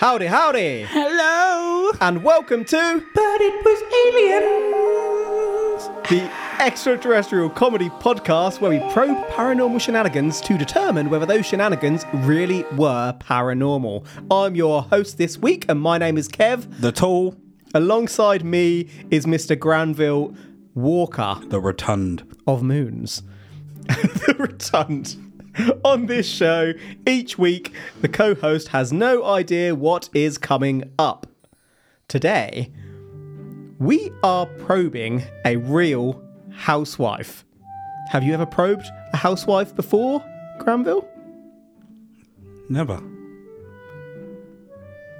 Howdy, howdy, Hello. and welcome to But it was aliens. the extraterrestrial comedy podcast where we probe paranormal shenanigans to determine whether those shenanigans really were paranormal. I'm your host this week, and my name is Kev. The tall, Alongside me is Mr. Granville Walker the rotund. of Moons. the Rotund. On this show, each week, the co host has no idea what is coming up. Today, we are probing a real housewife. Have you ever probed a housewife before, Granville? Never.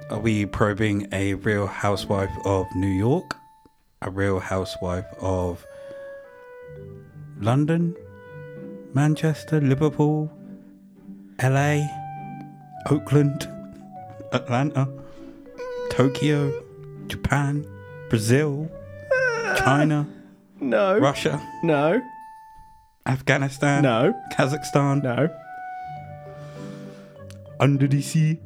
Are we probing a real housewife of New York? A real housewife of London? Manchester? Liverpool? LA? Oakland? Atlanta? Tokyo? Japan? Brazil? China? No. Russia? No. Afghanistan? No. Kazakhstan? No. Under the sea?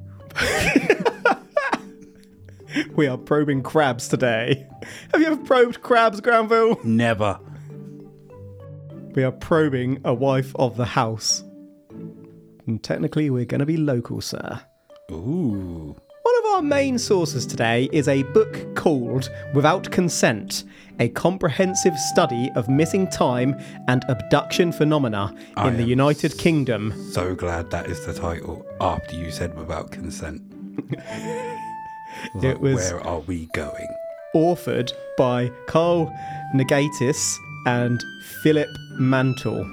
We are probing crabs today. Have you ever probed crabs, Granville? Never. We are probing a wife of the house. And technically, we're going to be local, sir. Ooh. One of our main sources today is a book called Without Consent A Comprehensive Study of Missing Time and Abduction Phenomena I in the am United Kingdom. So glad that is the title after you said without consent. It was- Where are we going? Authored by Carl Nagaitis and Philip Mantle.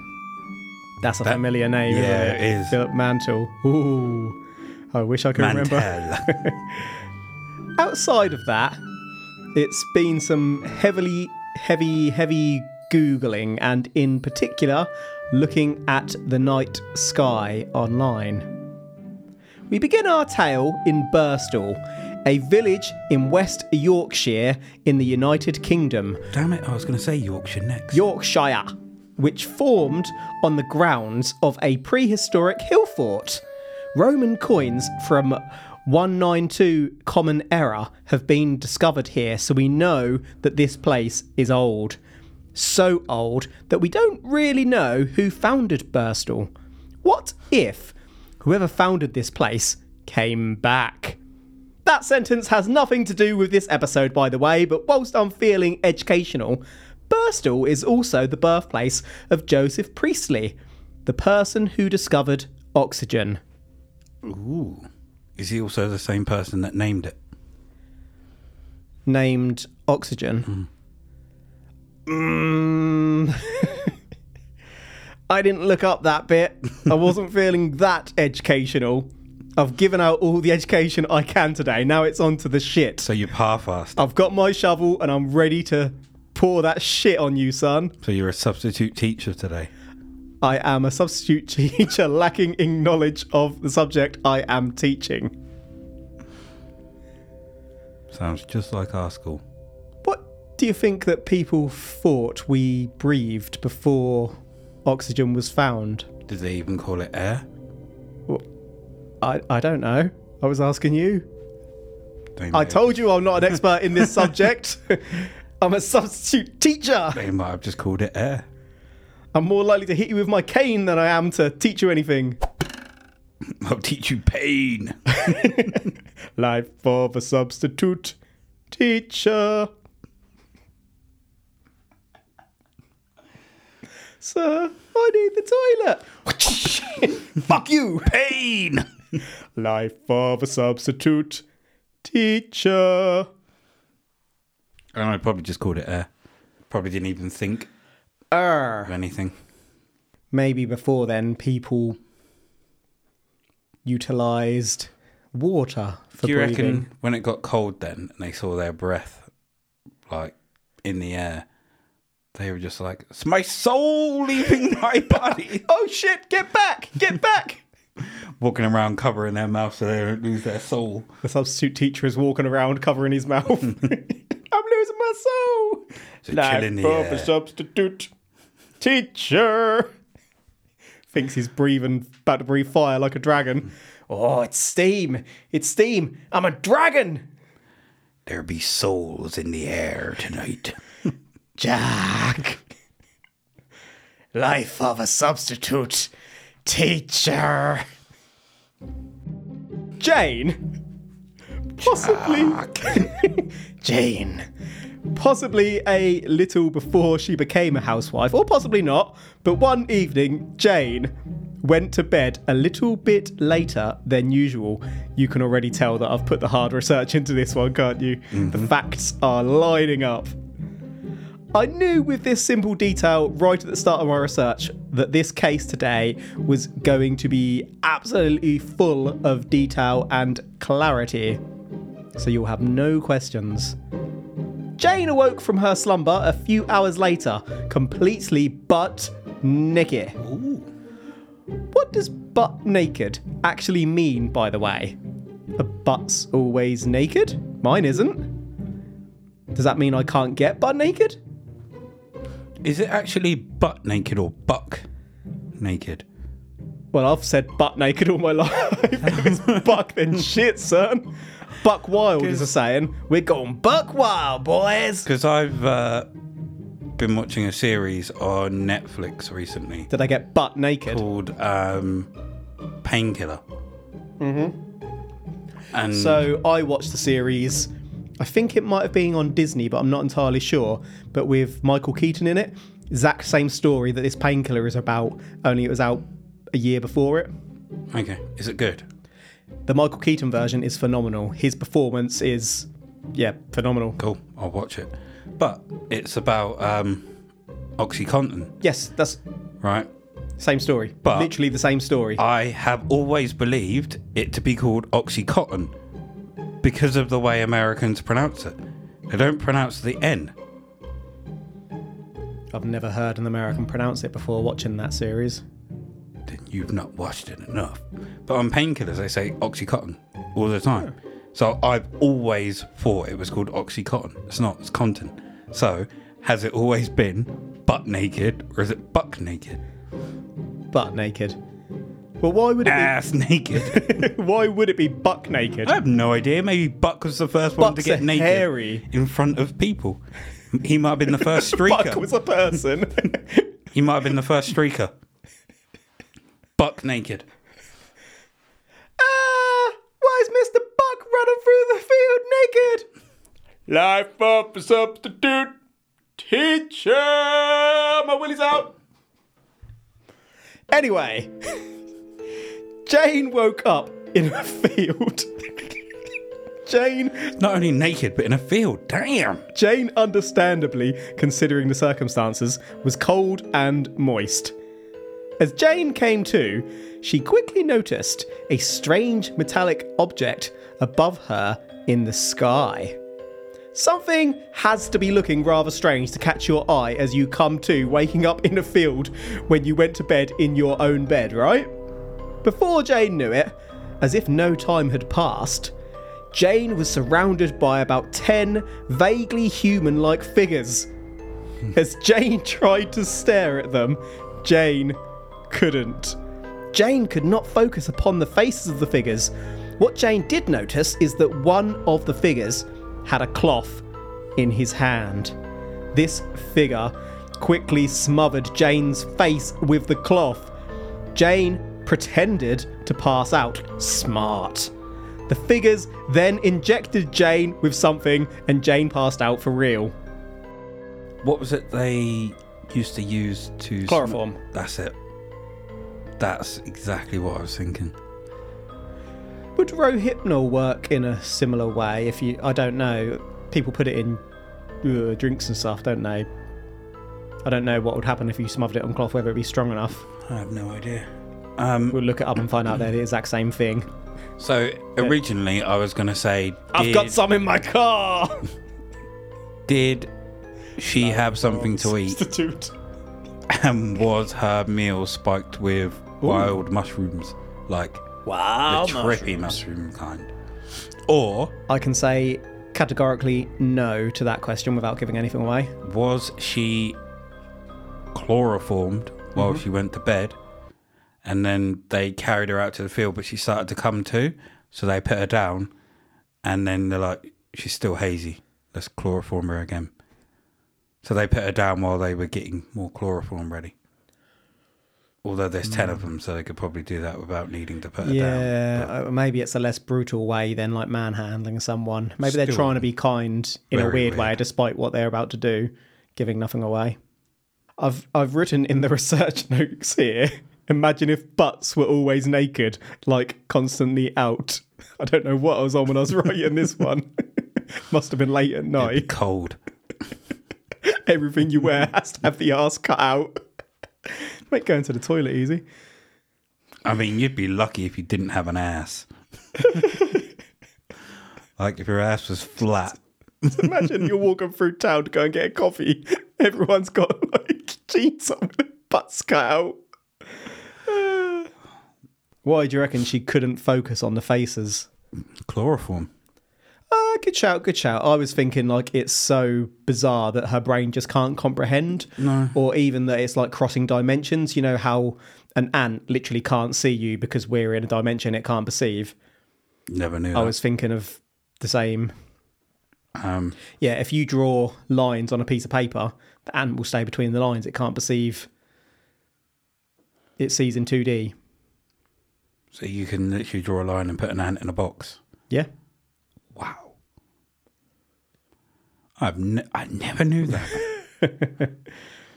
That's a That- familiar name, yeah, isn't it? it is. Philip Mantle. Ooh. I wish I could remember. Outside of that, it's been some heavily, heavy, heavy Googling, and in particular, looking at the night sky online. We begin our tale in Birstall, a village in West Yorkshire in the United Kingdom, Damn it, I was going to say Yorkshire next. Yorkshire, which formed on the grounds of a prehistoric hill fort. Roman coins from 192 Common Era have been discovered here, so we know that this place is old. So old that we don't really know who founded Birstall. What if whoever founded this place came back? That sentence has nothing to do with this episode, by the way, but whilst I'm feeling educational, Birstall is also the birthplace of Joseph Priestley, the person who discovered oxygen. Ooh. Is he also the same person that named it? Named oxygen. Mm. I didn't look up that bit. I wasn't feeling that educational. I've given out all the education I can today. Now it's on to the shit. So you're half-assed. I've got my shovel and I'm ready to pour that shit on you, son. So you're a substitute teacher today. I am a substitute teacher lacking in knowledge of the subject I am teaching. Sounds just like our school. What do you think that people thought we breathed before oxygen was found? Did they even call it air? I, I don't know. I was asking you. I told you I'm not an expert in this subject. I'm a substitute teacher. They might have just called it air. I'm more likely to hit you with my cane than I am to teach you anything. I'll teach you pain. Life of a substitute teacher. Sir, I need the toilet. Fuck you. Pain! Life of a substitute teacher. And I probably just called it air. Probably didn't even think Err. of anything. Maybe before then, people utilized water for Do you breathing. reckon when it got cold then and they saw their breath like in the air, they were just like, It's my soul leaving my body. Oh shit! Get back! Get back! Walking around covering their mouth so they don't lose their soul. the substitute teacher is walking around covering his mouth. I'm losing my soul. So chill in the of air. a substitute teacher. Thinks he's breathing, about to breathe fire like a dragon. Oh, it's steam. It's steam. I'm a dragon. There be souls in the air tonight. Jack. Life of a substitute teacher. Jane. Possibly. Jane. Possibly a little before she became a housewife, or possibly not, but one evening, Jane went to bed a little bit later than usual. You can already tell that I've put the hard research into this one, can't you? The mm-hmm. facts are lining up. I knew with this simple detail right at the start of my research that this case today was going to be absolutely full of detail and clarity. So you'll have no questions. Jane awoke from her slumber a few hours later, completely butt naked. What does butt naked actually mean, by the way? A butt's always naked? Mine isn't. Does that mean I can't get butt naked? Is it actually butt naked or buck naked? Well, I've said butt naked all my life. if it's buck, then shit, son. Buck wild is a saying. We're going buck wild, boys. Because I've uh, been watching a series on Netflix recently Did I get butt naked? called um, Painkiller. Mm-hmm. And So I watched the series. I think it might have been on Disney, but I'm not entirely sure. But with Michael Keaton in it, exact same story that this painkiller is about. Only it was out a year before it. okay, is it good? The Michael Keaton version is phenomenal. His performance is, yeah, phenomenal. Cool, I'll watch it. But it's about um, OxyContin, Yes, that's right? same story. But- Literally the same story. I have always believed it to be called Oxycontin because of the way Americans pronounce it. They don't pronounce the N. I've never heard an American pronounce it before watching that series. Then you've not watched it enough. But on painkillers, they say Oxycontin all the time. Oh. So I've always thought it was called Oxycontin. It's not, it's contin. So has it always been butt naked or is it buck naked? Butt naked. Well, why would it be Ass naked. why would it be buck naked? I have no idea. Maybe Buck was the first one Buck's to get a naked hairy. in front of people. He might have been the first streaker. Buck was a person. He might have been the first streaker. Buck naked. ah, why is Mr. Buck running through the field naked? Life of a substitute teacher. My willy's out. Anyway, Jane woke up in a field. Jane Not only naked, but in a field. Damn. Jane, understandably, considering the circumstances, was cold and moist. As Jane came to, she quickly noticed a strange metallic object above her in the sky. Something has to be looking rather strange to catch your eye as you come to waking up in a field when you went to bed in your own bed, right? Before Jane knew it, as if no time had passed, Jane was surrounded by about 10 vaguely human like figures. Hmm. As Jane tried to stare at them, Jane couldn't. Jane could not focus upon the faces of the figures. What Jane did notice is that one of the figures had a cloth in his hand. This figure quickly smothered Jane's face with the cloth. Jane pretended to pass out. Smart. The figures then injected Jane with something, and Jane passed out for real. What was it they used to use to. sm- Chloroform. That's it. That's exactly what I was thinking. Would Rohypnol work in a similar way? If you, I don't know. People put it in uh, drinks and stuff, don't they? I don't know what would happen if you smothered it on cloth, whether it'd be strong enough. I have no idea. Um, We'll look it up and find out they're the exact same thing. so originally, I was going to say, I've did, got some in my car. did she have something to eat? Substitute. And was her meal spiked with wild mushrooms, like Wow. the trippy mushroom kind? Or I can say categorically no to that question without giving anything away. was she chloroformed while she went to bed and then they carried her out to the field, but she started to come to, so they put her down, and then they're like, she's still hazy. Let's chloroform her again. So they put her down while they were getting more chloroform ready. Although there's ten of them, so they could probably do that without needing to put her down. Yeah, uh, maybe it's a less brutal way than like manhandling someone. Maybe they're Still trying to be kind in a very weird, way, weird. despite what they're about to do, giving nothing away. I've I've written in the research notes here. Imagine if butts were always naked, like constantly out. I don't know what I was on when I was writing this one. Must have been late at night. Cold. Everything you wear has to have the ass cut out. Make going to the toilet easy. I mean, you'd be lucky if you didn't have an ass. like if your ass was flat. Imagine you're walking through town to go and get a coffee. Everyone's got like jeans on with butts cut out. Why do you reckon she couldn't focus on the faces? Chloroform. Uh, good shout, good shout. I was thinking like it's so bizarre that her brain just can't comprehend, No. or even that it's like crossing dimensions. You know how an ant literally can't see you because we're in a dimension it can't perceive. Never knew I that. was thinking of the same. Um, Yeah, if you draw lines on a piece of paper, the ant will stay between the lines. It can't perceive. It sees in 2D. so you can literally draw a line and put an ant in a box. Yeah. Wow. I've ne- I never knew that.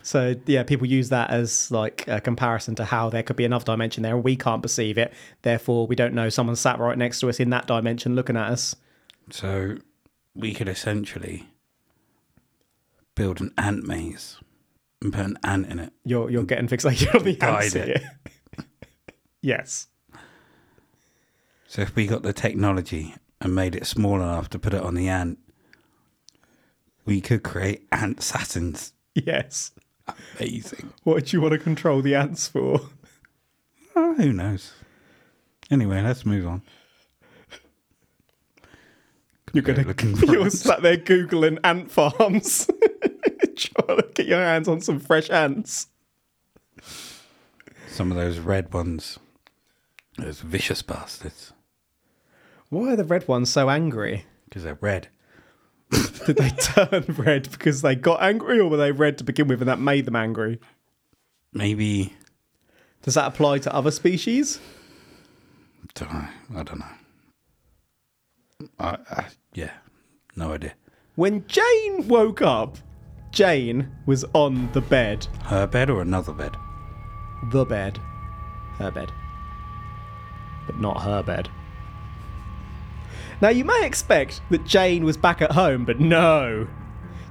So, yeah, people use that as like a comparison to how there could be another dimension there and we can't perceive it. Therefore, we don't know someone sat right next to us in that dimension looking at us. so we could essentially build an ant maze and put an ant in it. You're, you're getting fixated on the ants it. here. yes. So if we got the technology and made it small enough to put it on the ant, we could create ant assassins. Yes. Amazing. What do you want to control the ants for? Oh, who knows? Anyway, let's move on. You're gonna looking you're sat there googling ant farms, trying to get your hands on some fresh ants. Some of those red ones, those vicious bastards, Why are the red ones so angry? because they're red. Did they turn red because they got angry, or were they red to begin with and that made them angry? Maybe Does that apply to other species? don't know. I don't know. I, I, yeah, no idea. When Jane woke up, Jane was on the bed. Her bed or another bed? The bed. Her bed. But not her bed. Now, you may expect that Jane was back at home, but no.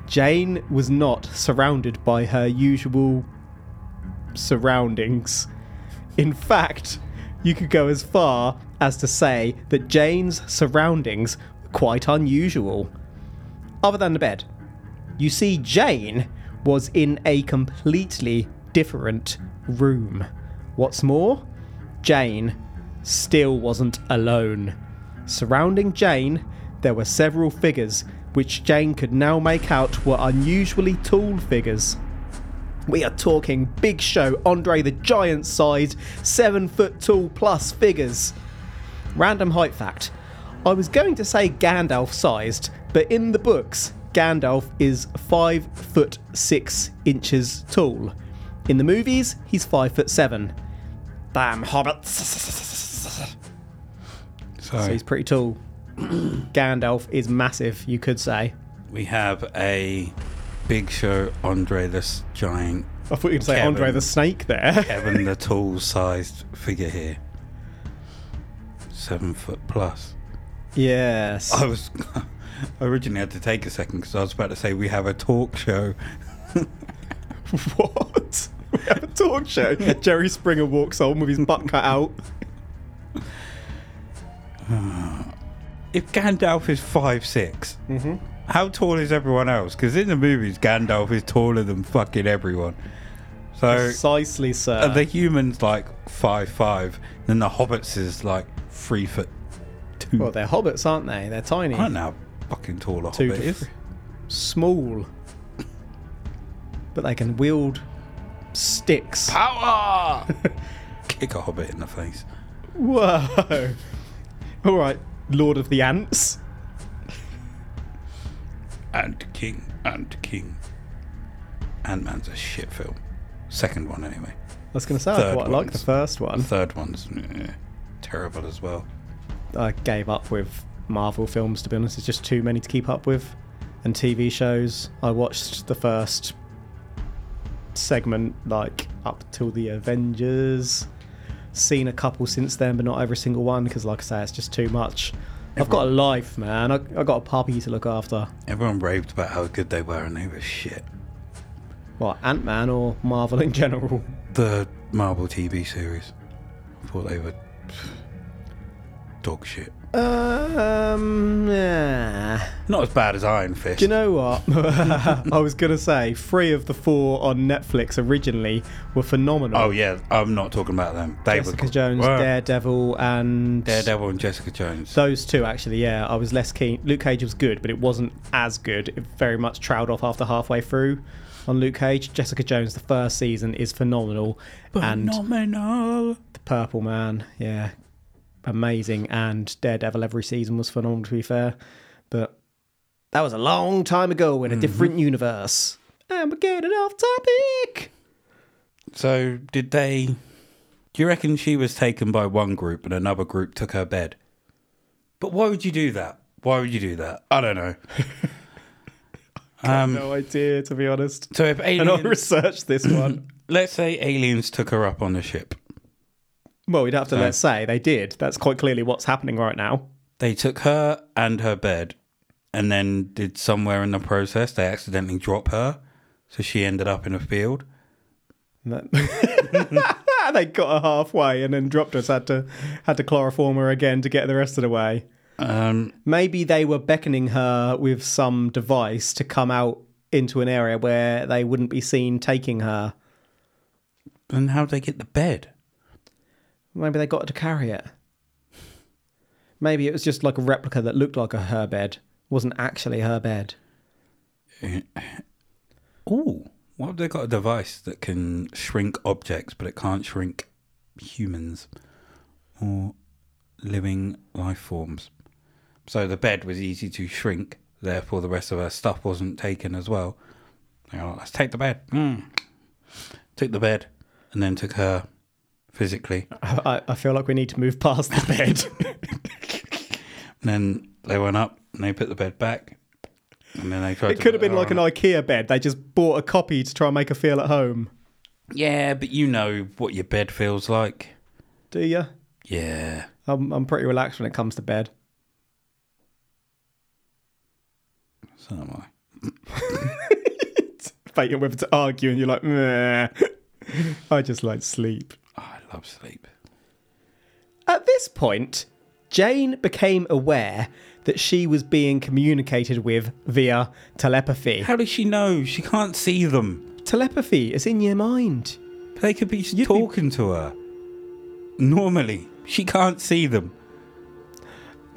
Jane was not surrounded by her usual surroundings. In fact, you could go as far as to say that Jane's surroundings were quite unusual. Other than the bed, you see, Jane was in a completely different room. What's more, Jane still wasn't alone. Surrounding Jane, there were several figures which Jane could now make out were unusually tall figures. We are talking big show Andre the Giant sized, 7 foot tall plus figures. Random height fact I was going to say Gandalf sized, but in the books, Gandalf is 5 foot 6 inches tall. In the movies, he's 5 foot 7. Damn hobbits. So, So he's pretty tall. Gandalf is massive, you could say. we have a big show Andre this giant I thought you'd say Kevin. Andre the Snake there. Kevin the tall sized figure here. Seven foot plus. yes. I was I originally had to take a second because I was about to say we have a talk show. What? We have a talk show. Jerry Springer walks on with his butt cut out. If Gandalf is five six, mm-hmm. how tall is everyone else? Because in the movies, Gandalf is taller than fucking everyone. So Precisely, sir. the humans like five five? Then the hobbits is like three foot two. well, they're hobbits, aren't they? They're tiny. I know fucking tall a Two hobbit is. Small. But they can wield sticks. Power! kick a hobbit in the face. Whoa. All right, Lord of the Ants. Ant King, Ant King. Ant Man's a shit film. Second one, anyway. I was going to say, I quite like the first one. The third one's eh, terrible as well. I gave up with Marvel films, to be honest. It's just too many to keep up with. And TV shows. I watched the first segment, like, up till the Avengers. Seen a couple since then, but not every single one, because, like I say, it's just too much. I've got a life, man. I, I've got a puppy to look after. Everyone raved about how good they were, and they were shit. What, Ant Man or Marvel in general? The Marvel TV series. I thought they were dog shit. Um, yeah. Not as bad as Iron Fist. Do you know what? I was going to say, three of the four on Netflix originally were phenomenal. oh yeah, I'm not talking about them. They Jessica were Jones, Well, Daredevil, and Daredevil and Jessica Jones. those two actually. Yeah, I was less keen. Luke Cage was good, but it wasn't as good. It very much trailed off after halfway through. On Luke Cage, Jessica Jones, the first season is phenomenal, and Phenomenal. the Purple Man, yeah, amazing, and Daredevil every season was phenomenal. To be fair, but that was a long time ago in a different universe. And we're getting off topic. So did they? Do you reckon she was taken by one group and another group took her bed? But why would you do that? Why would you do that? I don't know. I um, no idea, to be honest. so if And I aliens, researched this one. let's say aliens took her up on the ship, Well, we'd have to So- let's say they did. That's quite clearly what's happening right now. they took her and her bed, and then did somewhere in the process they accidentally drop her, so she ended up in a field. That- they got her halfway and then dropped us. Had to had to chloroform her again to get the rest of the way. Um, Maybe they were beckoning her with some device to come out into an area where they wouldn't be seen taking her. and how'd they get the bed? Maybe they got her to carry it. Maybe it was just like a replica that looked like a her bed. Wasn't actually her bed. Oh, what have they got a device that can shrink objects, but it can't shrink humans or living life forms? So the bed was easy to shrink, therefore the rest of her stuff wasn't taken as well. Let's take the bed. Mm. Took the bed, and then took her physically. I, I feel like we need to move past the bed. And then they went up and they put the bed back. And then they tried it could have been like an IKEA bed. They just bought a copy to try and make her feel at home. Yeah, but you know what your bed feels like. Do you? Yeah. I'm, I'm pretty relaxed when it comes to bed. So am I. Fighting whether to argue, and you're like, Meh. I just like sleep. Sleep. At this point, Jane became aware that she was being communicated with via telepathy. How does she know? She can't see them. Telepathy is in your mind. They could be You'd be- talking to her. Normally, she can't see them.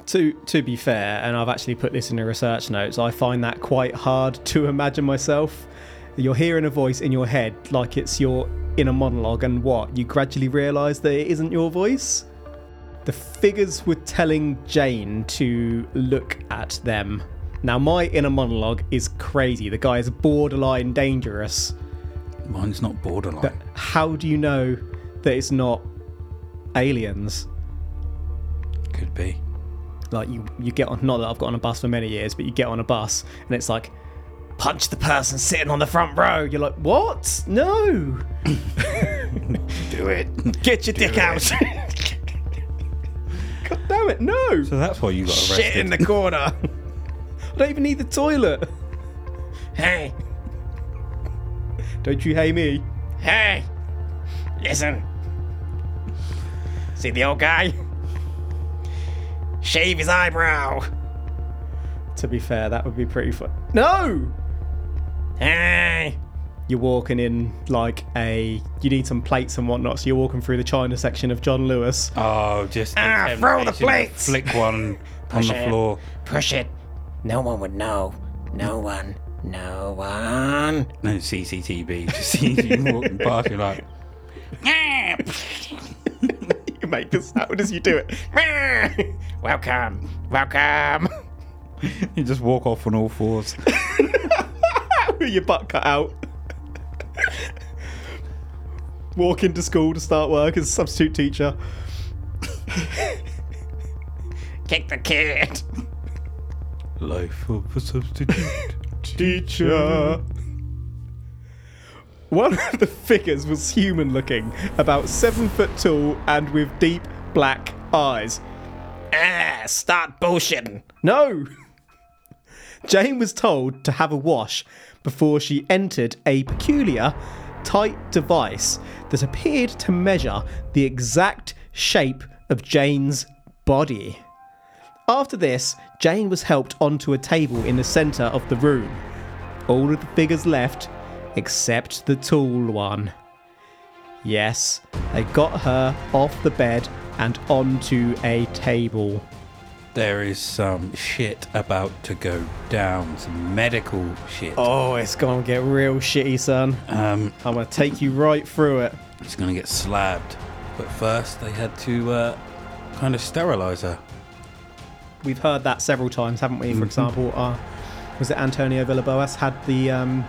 To to be fair, and I've actually put this in the research notes, I find that quite hard to imagine myself. You're hearing a voice in your head like it's your inner monologue, and what? You gradually realise that it isn't your voice? The figures were telling Jane to look at them. Now, my inner monologue is crazy. The guy is borderline dangerous. Mine's not borderline. But how do you know that it's not aliens? Could be. like you you get on not that I've got on a bus for many years, but you get on a bus and it's like punch the person sitting on the front row. You're like, what? No, Do it. get your dick it. out. God damn it, no! So that's why you got arrested. Shit in the corner. I don't even need the toilet. Hey, don't you hey me? Hey, listen. See the old guy? Shave his eyebrow. To be fair, that would be pretty fun. No! Hey! You're walking in like a. You need some plates and whatnot, so you're walking through the China section of John Lewis. Oh, just the Ah, throw the temptation to plates. Flick one on the it. floor. Push it. No one would know. No one. No one. No CCTV. Just see you walking past. You're like, "Ah." make the sound as you do it. welcome, welcome. You just walk off on all fours. With your butt cut out. Walk into school to start work as a substitute teacher. Kick the kid. Life of a substitute. Teacher. One of the figures was human looking, about seven foot tall and with deep black eyes. Ah, start bullshitting. No! Jane was told to have a wash before she entered a peculiar, tight device that appeared to measure the exact shape of Jane's body. After this, Jane was helped onto a table in the centre of the room. All of the figures left except the tall one. Yes, they got her off the bed and onto a table. There is some shit about to go down. Some medical shit. Oh, it's gonna get real shitty, son. Um, I'm gonna take you right through it. it's gonna get slabbed. But first, they had to uh, kind of sterilize her. We've heard that several times, haven't we? For Mhm. example, uh, was it Antonio Villas Boas had the um,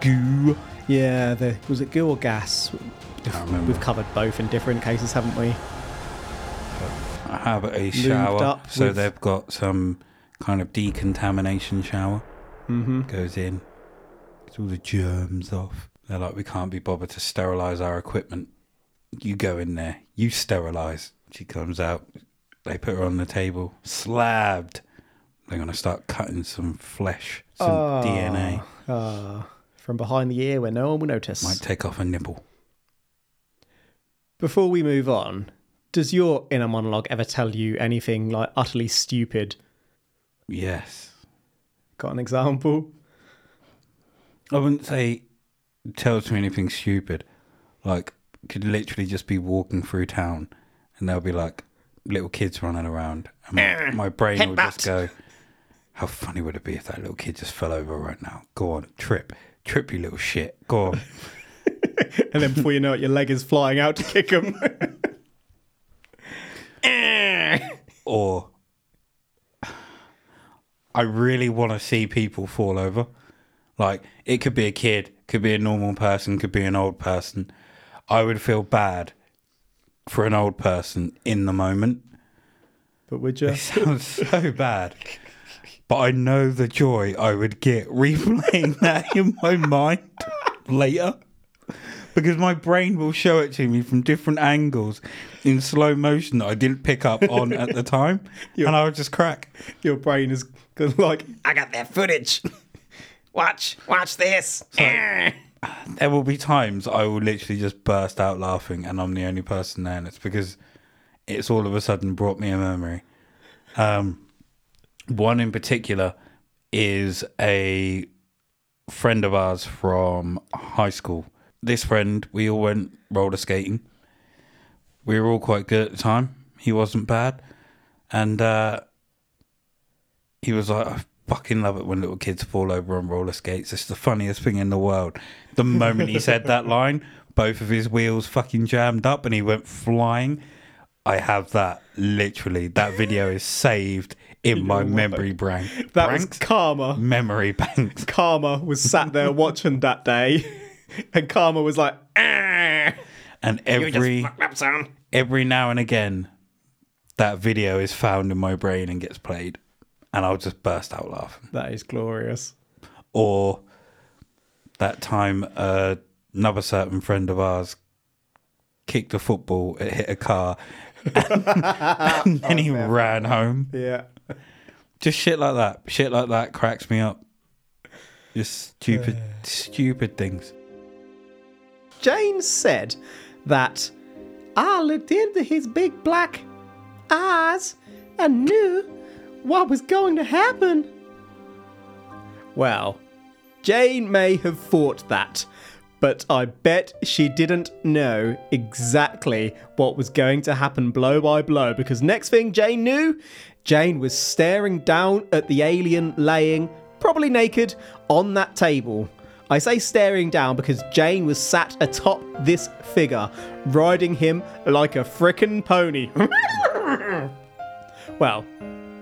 Goo. yeah, the was it goo or gas? Can't remember. We've covered both in different cases, haven't we? Have a shower. up So with- they've got some kind of decontamination shower. Mm-hmm. Goes in, gets all the germs off. They're like, we can't be bothered to sterilize our equipment. You go in there, you sterilize. She comes out. They put her on the table, slabbed. They're gonna start cutting some flesh, some DNA. Uh, from behind the ear where no one will notice. Might take off a nipple. Before we move on, does your inner monologue ever tell you anything like utterly stupid? Yes. Got an example? I wouldn't say it tells me anything stupid. Like, could literally just be walking through town and there'll be like little kids running around. And my, my brain will just go, How funny would it be if that little kid just fell over right now? Go on, trip. Trip, you little shit. Go on. And then before you know it, your leg is flying out to kick him. Eh. or I really want to see people fall over. Like it could be a kid, could be a normal person, could be an old person. I would feel bad for an old person in the moment. but would you? It sounds so bad. But I know the joy I would get replaying that in my mind later. Because my brain will show it to me from different angles in slow motion that I didn't pick up on at the time. And I would just crack. Your brain is like I got that footage. Watch, watch this. Ah. There will be times I will literally just burst out laughing and I'm the only person there. And it's because it's all of a sudden brought me a memory. Um, one in particular is a friend of ours from high school. This friend, we all went roller skating. We were all quite good at the time. He wasn't bad. And uh, he was like, I fucking love it when little kids fall over on roller skates. It's the funniest thing in the world. The moment he said that line, both of his wheels fucking jammed up and he went flying. I have that literally. That video is saved in my memory bank. that was karma. memory banks. Karma was sat there watching that day, and Karma was like, Ah. And every just fucked up, son. every now and again, that video is found in my brain and gets played, and I'll just burst out laughing. "That is glorious." Or that time, uh, another certain friend of ours kicked a football, it hit a car, and then he ran home. Yeah. Just shit like that. Shit like that cracks me up. Just stupid, stupid things. James said that I looked into his big black eyes and knew what was going to happen. Well, Jane may have thought that, but I bet she didn't know exactly what was going to happen blow by blow because next thing Jane knew, Jane was staring down at the alien laying, probably naked, on that table. I say staring down because Jane was sat atop this figure, riding him like a frickin' pony. well,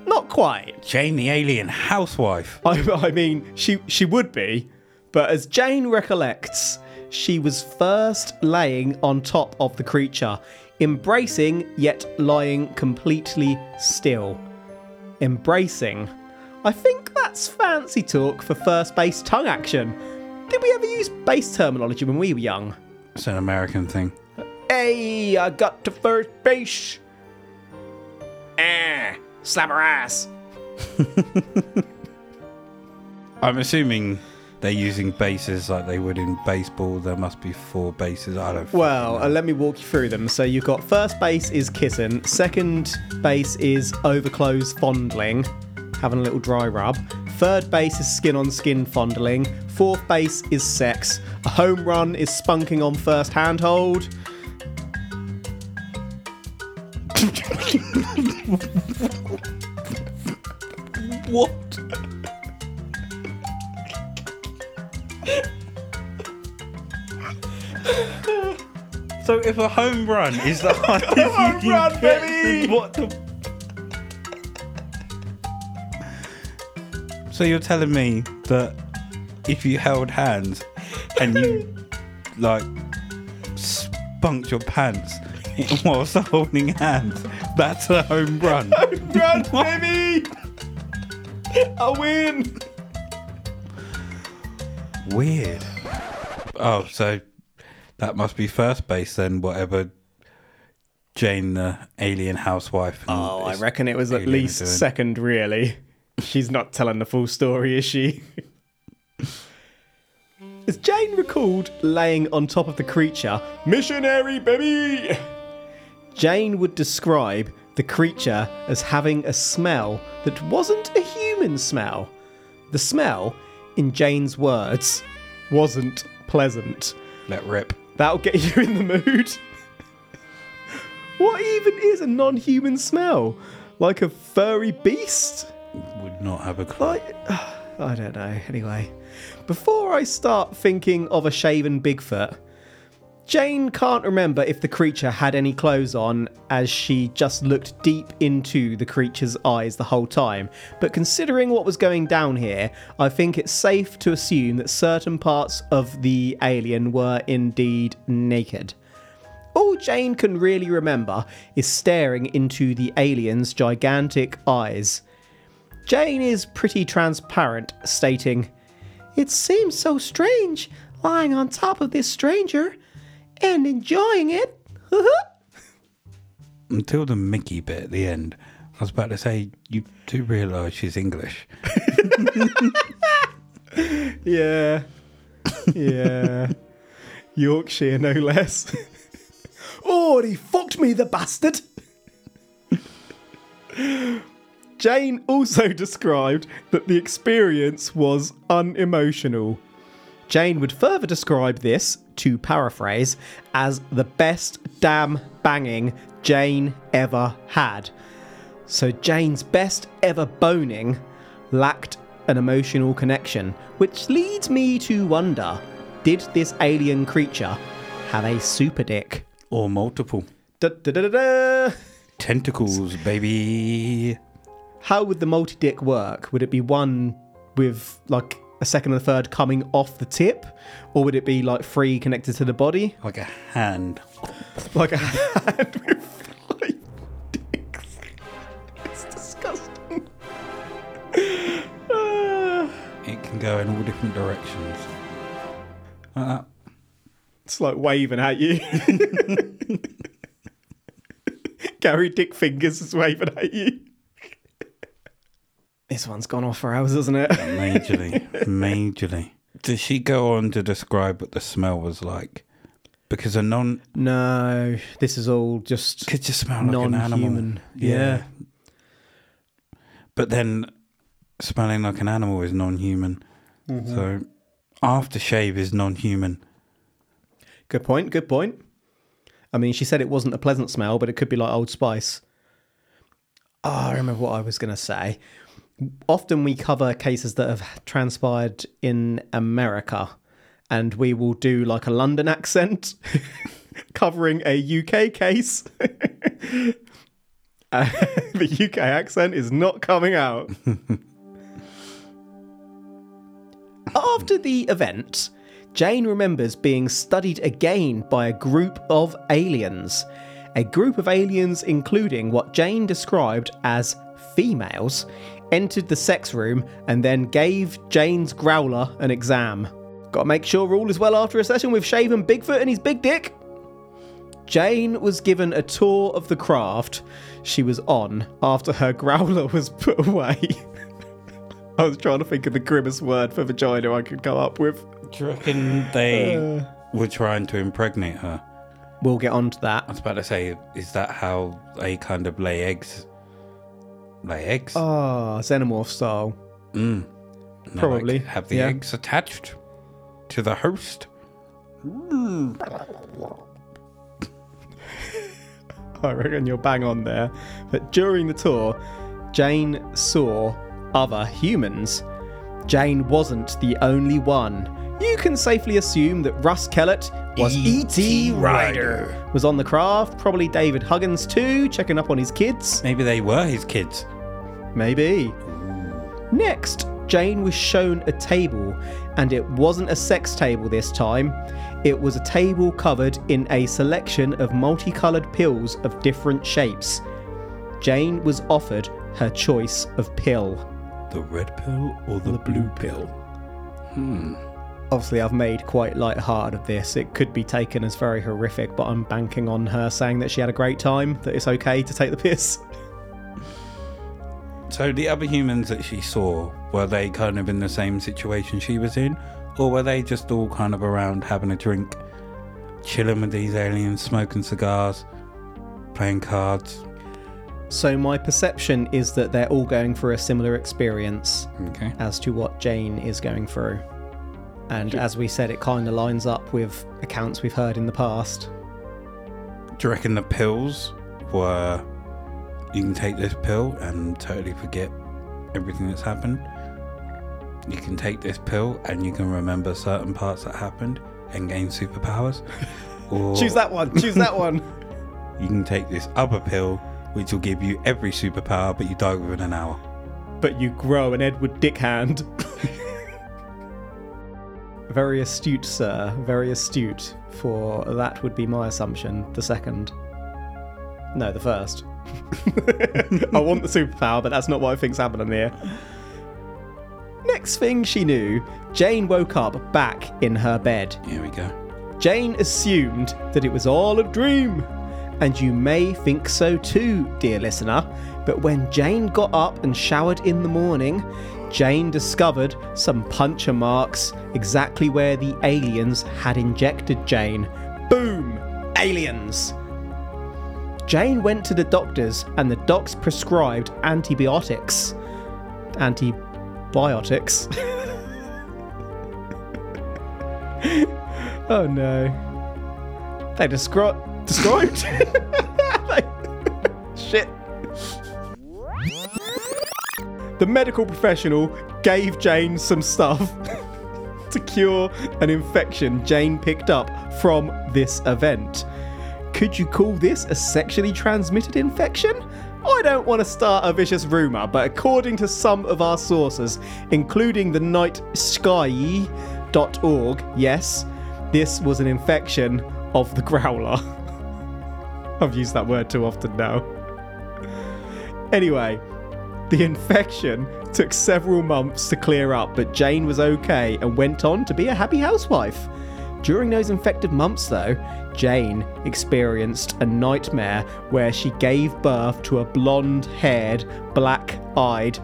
not quite. Jane the alien housewife. I, I mean, she she would be, but as Jane recollects, she was first laying on top of the creature, embracing yet lying completely still. Embracing. I think that's fancy talk for first base tongue action. Did we ever use base terminology when we were young? It's an American thing. Hey, I got to first base. Eh, slap her ass. I'm assuming they're using bases like they would in baseball. There must be four bases. I don't. Well, uh, let me walk you through them. So you've got first base is kissing, second base is overclose fondling, having a little dry rub. Third base is skin on skin fondling. Fourth base is sex. A home run is spunking on first handhold. what? so if a home run is the highest Home run, baby! what the? So you're telling me that if you held hands and you like spunked your pants whilst holding hands, that's a home run. Home Run, baby! I win! Weird. Oh, so that must be first base then, whatever Jane the alien housewife. Oh, I reckon it was at least second, really. She's not telling the full story, is she? As Jane recalled laying on top of the creature, missionary baby! Jane would describe the creature as having a smell that wasn't a human smell. The smell, in Jane's words, wasn't pleasant. Let rip. That'll get you in the mood. what even is a non human smell? Like a furry beast? Would not have a clue. Like, I don't know. Anyway, before I start thinking of a shaven Bigfoot, Jane can't remember if the creature had any clothes on as she just looked deep into the creature's eyes the whole time. But considering what was going down here, I think it's safe to assume that certain parts of the alien were indeed naked. All Jane can really remember is staring into the alien's gigantic eyes. Jane is pretty transparent, stating, It seems so strange lying on top of this stranger and enjoying it. Until the Mickey bit at the end, I was about to say, you do realise she's English. yeah. Yeah. Yorkshire, no less. oh, he fucked me, the bastard. Jane also described that the experience was unemotional. Jane would further describe this, to paraphrase, as the best damn banging Jane ever had. So Jane's best ever boning lacked an emotional connection, which leads me to wonder did this alien creature have a super dick? Or multiple. Da, da, da, da, da. Tentacles, baby. How would the multi dick work? Would it be one with like a second and a third coming off the tip? Or would it be like three connected to the body? Like a hand. Like a hand with five dicks. It's disgusting. Ah. It can go in all different directions. Like that. It's like waving at you. Gary Dick Fingers is waving at you. This one's gone off for hours, hasn't it? Majorly. majorly. Does she go on to describe what the smell was like? Because a non No, this is all just could just smell like an animal. non-human. Yeah. But then smelling like an animal is non human. Mm-hmm. So aftershave is non human. Good point. Good point. I mean, she said it wasn't a pleasant smell, but it could be like Old Spice. Oh, I remember what I was going to say. Often we cover cases that have transpired in America. and we will do like a London accent covering a UK case. Uh, the UK accent is not coming out. After the event, Jane remembers being studied again by a group of aliens. A group of aliens, including what Jane described as females, entered the sex room and then gave Jane's growler an exam. Gotta make sure all is well after a session with Shaven Bigfoot and his big dick. Jane was given a tour of the craft she was on after her growler was put away. I was trying to think of the grimmest word for vagina I could come up with. Do you reckon they uh. were trying to impregnate her? We'll get on to that. I was about to say, is that how they kind of lay eggs? Lay eggs? Ah, xenomorph style. And they, probably, have the yeah. eggs attached to the host. I reckon you're bang on there. But during the tour, Jane saw other humans. Jane wasn't the only one. You can safely assume that Russ Kellett was E.T. Ryder. Ryder. Was on the craft, probably David Huggins too, checking up on his kids. Maybe they were his kids. Maybe. Next, Jane was shown a table, and it wasn't a sex table this time. It was a table covered in a selection of multicoloured pills of different shapes. Jane was offered her choice of pill. The red pill or the, blue pill? Hmm. Obviously, I've made quite light-hearted of this. It could be taken as very horrific, but I'm banking on her saying that she had a great time, that it's okay to take the piss. So the other humans that she saw, were they kind of in the same situation she was in? Or were they just all kind of around having a drink, chilling with these aliens, smoking cigars, playing cards? So, my perception is that they're all going through a similar experience. Okay. as to what Jane is going through. And as we said, it kind of lines up with accounts we've heard in the past. Do you reckon the pills were you can take this pill and totally forget everything that's happened? You can take this pill and you can remember certain parts that happened and gain superpowers? Or Choose that one. Choose that one. you can take this other pill which will give you every superpower but you die within an hour. But you grow an Edward Dick hand. Very astute, sir. Very astute. For that would be my assumption. The second. No, the first. I want the superpower, but that's not what I think's happening here. Next thing she knew, Jane woke up back in her bed. Here we go. Jane assumed that it was all a dream. And you may think so too, dear listener. But when Jane got up and showered in the morning, Jane discovered some puncture marks exactly where the aliens had injected Jane. Boom! Aliens! Jane went to the doctors and the docs prescribed antibiotics. Antibiotics. oh no. They descri- described. Shit. The medical professional gave Jane some stuff to cure an infection Jane picked up from this event. Could you call this a sexually transmitted infection? I don't want to start a vicious rumour, but according to some of our sources, including the nightsky.org, yes, this was an infection of the growler. I've used that word too often now. Anyway, the infection took several months to clear up, but Jane was okay and went on to be a happy housewife. During those infected months, though, Jane experienced a nightmare where she gave birth to a blonde haired, black eyed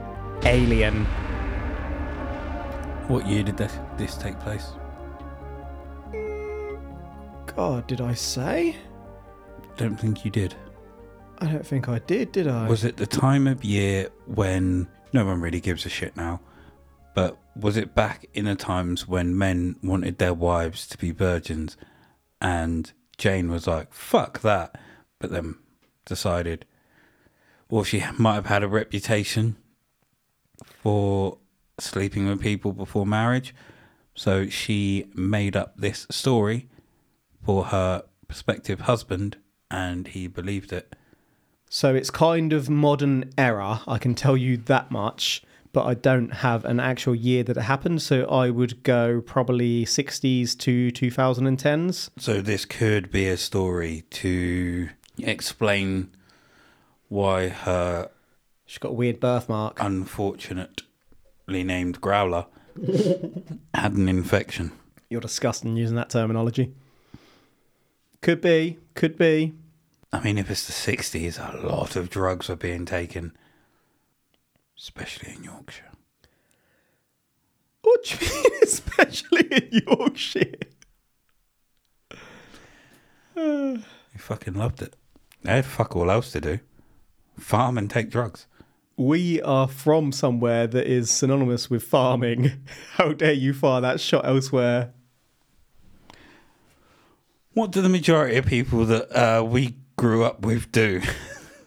alien. What year did this, this take place? God, did I say? Don't think you did. I don't think I did, did I? Was it the time of year when no one really gives a shit now? But was it back in the times when men wanted their wives to be virgins and Jane was like, fuck that, but then decided, or she might have had a reputation for sleeping with people before marriage, So she made up this story for her prospective husband, and he believed it. So it's kind of modern era, I can tell you that much, but I don't have an actual year that it happened, so I would go probably 60s to 2010s. So this could be a story to explain why her She's got a weird birthmark. unfortunately named Growler had an infection. You're disgusting using that terminology. Could be, could be. I mean, if it's the 60s, a lot of drugs were being taken, especially in Yorkshire. What do you mean, especially in Yorkshire? He fucking loved it. They had fuck all else to do. Farm and take drugs. We are from somewhere that is synonymous with farming. How dare you fire that shot elsewhere? What do the majority of people that uh, we grew up with do?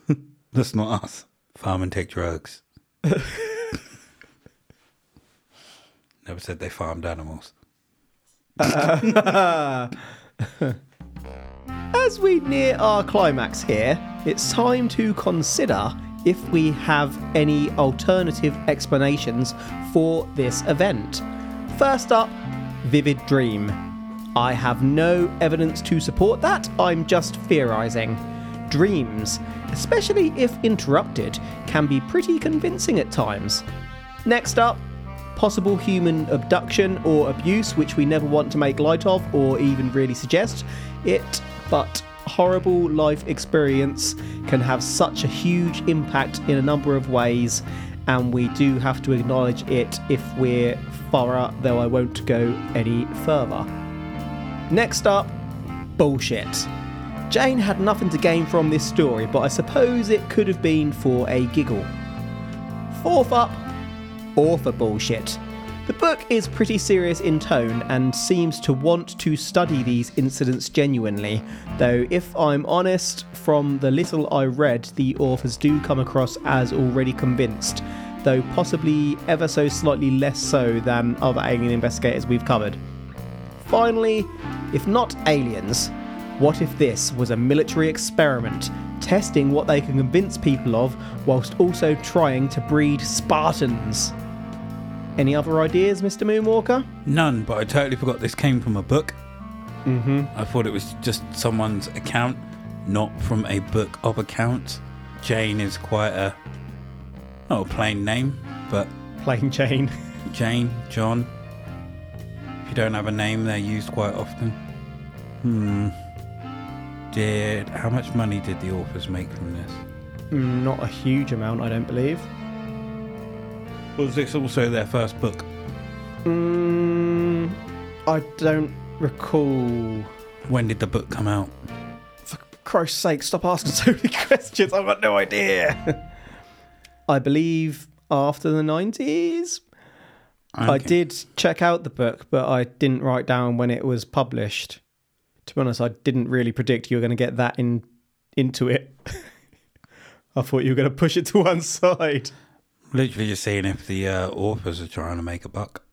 That's not us. Farm and take drugs. Never said they farmed animals. As we near our climax here, it's time to consider if we have any alternative explanations for this event. First up, Vivid Dream. I have no evidence to support that, I'm just theorizing. Dreams, especially if interrupted, can be pretty convincing at times. Next up, possible human abduction or abuse, which we never want to make light of or even really suggest it, but horrible life experience can have such a huge impact in a number of ways, and we do have to acknowledge it if we're thorough, though I won't go any further. Next up, bullshit. Jane had nothing to gain from this story, but I suppose it could have been for a giggle. Fourth up, author bullshit. The book is pretty serious in tone and seems to want to study these incidents genuinely, though, if I'm honest, from the little I read, the authors do come across as already convinced, though possibly ever so slightly less so than other alien investigators we've covered. Finally, if not aliens, what if this was a military experiment, testing what they can convince people of whilst also trying to breed Spartans? Any other ideas, Mr. Moonwalker? None, but I totally forgot this came from a book. Mm-hmm. I thought it was just someone's account, not from a book of accounts. Jane is quite a not a plain name, but Plain Jane. Jane, John. If you don't have a name, they're used quite often. Hmm. Did how much money did the authors make from this? Not a huge amount, I don't believe. Was this also their first book? Mm, I don't recall. When did the book come out? For Christ's sake, stop asking so many questions. I've got no idea. I believe after the 90s. I did check out the book, but I didn't write down when it was published. To be honest, I didn't really predict you were going to get that in into it. I thought you were going to push it to one side. Literally just seeing if the uh, authors are trying to make a buck.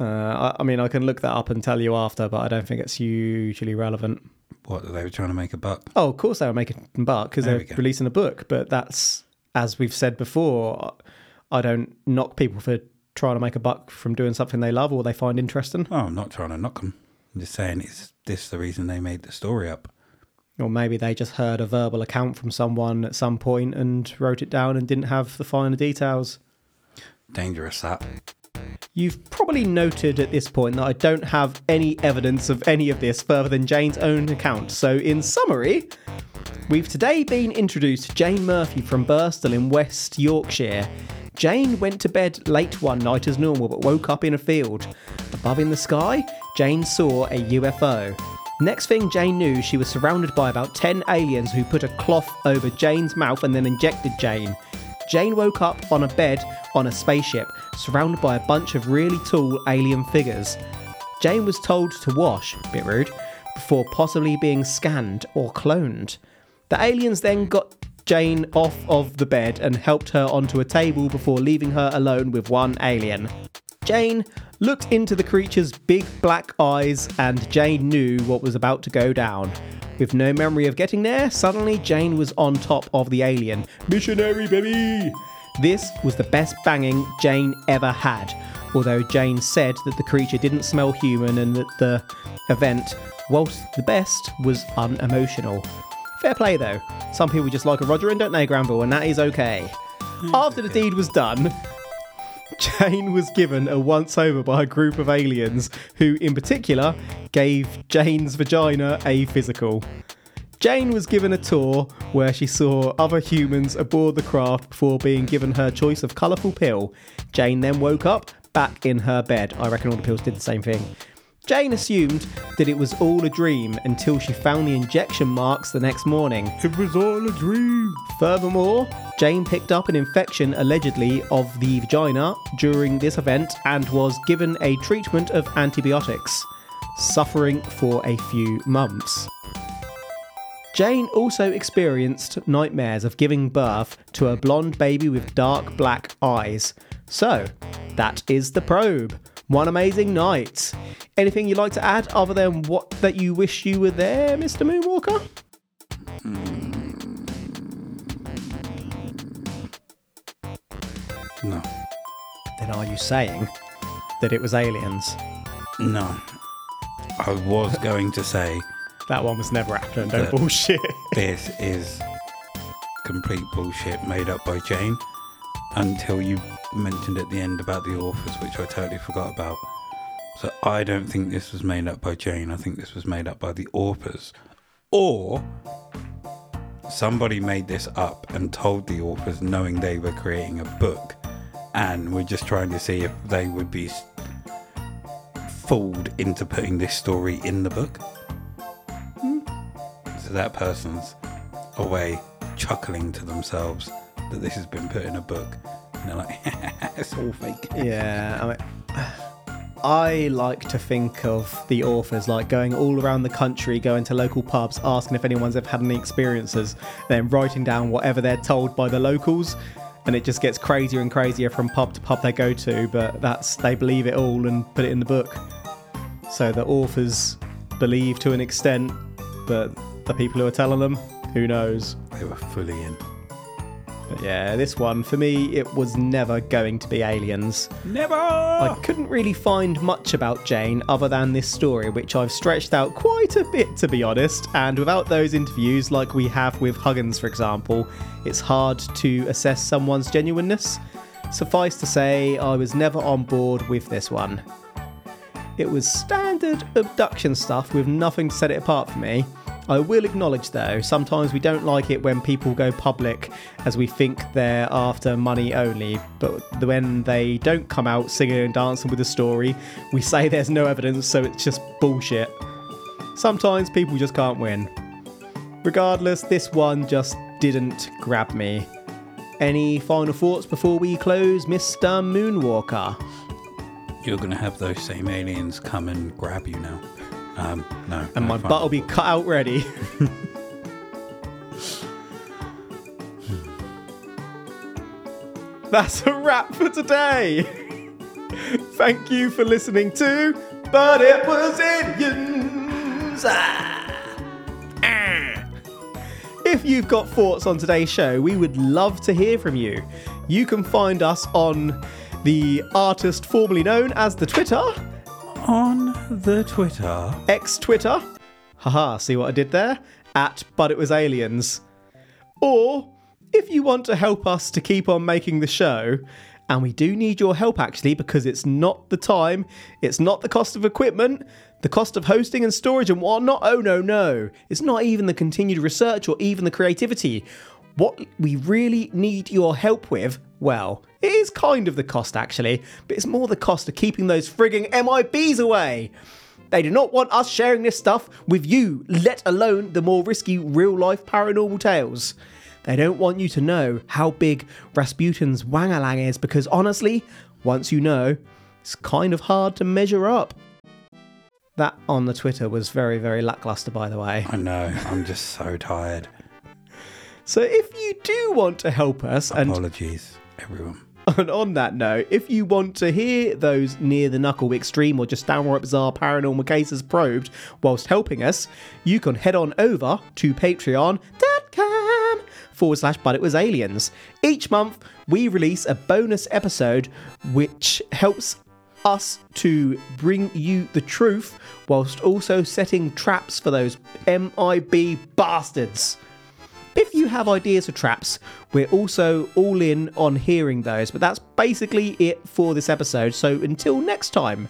Uh, I, I mean, I can look that up and tell you after, but I don't think it's hugely relevant. What they were trying to make a buck. Oh, of course they were making a buck because they're releasing a book, but that's as we've said before. I don't knock people for trying to make a buck from doing something they love or they find interesting, Oh, I'm not trying to knock them. I'm just saying, is this the reason they made the story up? or maybe they just heard a verbal account from someone at some point and wrote it down and didn't have the finer details. Dangerous that. You've probably noted at this point that I don't have any evidence of any of this further than Jane's own account. So, in summary, we've today been introduced to Jane Murphy from Birstall in West Yorkshire. Jane went to bed late one night as normal but woke up in a field. Above in the sky, Jane saw a UFO. Next thing Jane knew, she was surrounded by about 10 aliens who put a cloth over Jane's mouth and then injected Jane. Jane woke up on a bed on a spaceship, surrounded by a bunch of really tall alien figures. Jane was told to wash, bit rude, before possibly being scanned or cloned. The aliens then got Jane off of the bed and helped her onto a table before leaving her alone with one alien. Jane looked into the creature's big black eyes, and Jane knew what was about to go down. With no memory of getting there, suddenly Jane was on top of the alien. Missionary baby! This was the best banging Jane ever had, although Jane said that the creature didn't smell human and that the event, whilst the best, was unemotional. Fair play though. Some people just like a Roger and don't they, Granville, and that is okay. After the deed was done, Jane was given a once over by a group of aliens who, in particular, gave Jane's vagina a physical. Jane was given a tour where she saw other humans aboard the craft before being given her choice of colourful pill. Jane then woke up back in her bed. I reckon all the pills did the same thing. Jane assumed that it was all a dream until she found the injection marks the next morning. It was all a dream. Furthermore, Jane picked up an infection allegedly of the vagina during this event and was given a treatment of antibiotics, suffering for a few months. Jane also experienced nightmares of giving birth to a blonde baby with dark black eyes. So, that is the probe. One amazing night. Anything you'd like to add other than what that you wish you were there, Mr. Moonwalker? No. Then are you saying that it was aliens? No. I was going to say That one was never happening, don't bullshit. this is complete bullshit made up by Jane until you mentioned at the end about the authors, which I totally forgot about. So I don't think this was made up by Jane. I think this was made up by the authors. Or somebody made this up and told the authors knowing they were creating a book and we're just trying to see if they would be fooled into putting this story in the book. Hmm. So that person's away chuckling to themselves that this has been put in a book. And they're like, it's all fake. Yeah, I mean, I like to think of the authors like going all around the country, going to local pubs, asking if anyone's ever had any experiences, then writing down whatever they're told by the locals. And it just gets crazier and crazier from pub to pub they go to, but that's they believe it all and put it in the book. So the authors believe to an extent, but the people who are telling them, who knows? They were fully in. But yeah, this one for me, it was never going to be aliens. Never! I couldn't really find much about Jane other than this story, which I've stretched out quite a bit to be honest. And without those interviews, like we have with Huggins, for example, it's hard to assess someone's genuineness. Suffice to say, I was never on board with this one. It was standard abduction stuff with nothing to set it apart for me. I will acknowledge though, sometimes we don't like it when people go public as we think they're after money only, but when they don't come out singing and dancing with a story, we say there's no evidence, so it's just bullshit. Sometimes people just can't win. Regardless, this one just didn't grab me. Any final thoughts before we close, Mr. Moonwalker? You're to have those same aliens come and grab you now. Um, no. And no, my fine. butt will be cut out ready. That's a wrap for today. Thank you for listening to But It Was. Ah. Ah. If you've got thoughts on today's show, we would love to hear from you. You can find us on the artist formerly known as the Twitter, On the Twitter. X Twitter. Haha, see what I did there? At But It Was Aliens. Or if you want to help us to keep on making the show, and we do need your help actually because it's not the time, it's not the cost of equipment, the cost of hosting and storage and whatnot. Oh no, no. It's not even the continued research or even the creativity. What we really need your help with, well, it is kind of the cost actually, but it's more the cost of keeping those frigging MIBs away. They do not want us sharing this stuff with you, let alone the more risky real life paranormal tales. They don't want you to know how big Rasputin's wangalang is because honestly, once you know, it's kind of hard to measure up. That on the Twitter was very, very lackluster, by the way. I know. I'm just so tired. So if you do want to help us and Apologies, everyone. And on that note, if you want to hear those near the knuckle extreme or just downright bizarre paranormal cases probed whilst helping us, you can head on over to patreon.com forward slash but it was aliens. Each month we release a bonus episode which helps us to bring you the truth whilst also setting traps for those MIB bastards. If you have ideas for traps, we're also all in on hearing those. But that's basically it for this episode. So until next time,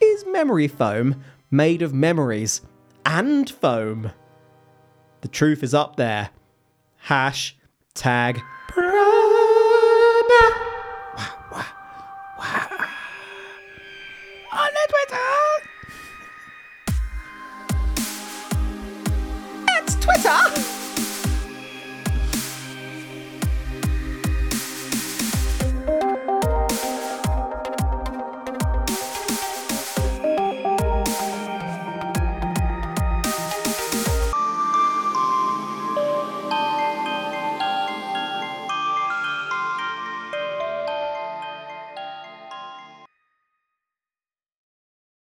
is memory foam made of memories and foam? The truth is up there. Hash tag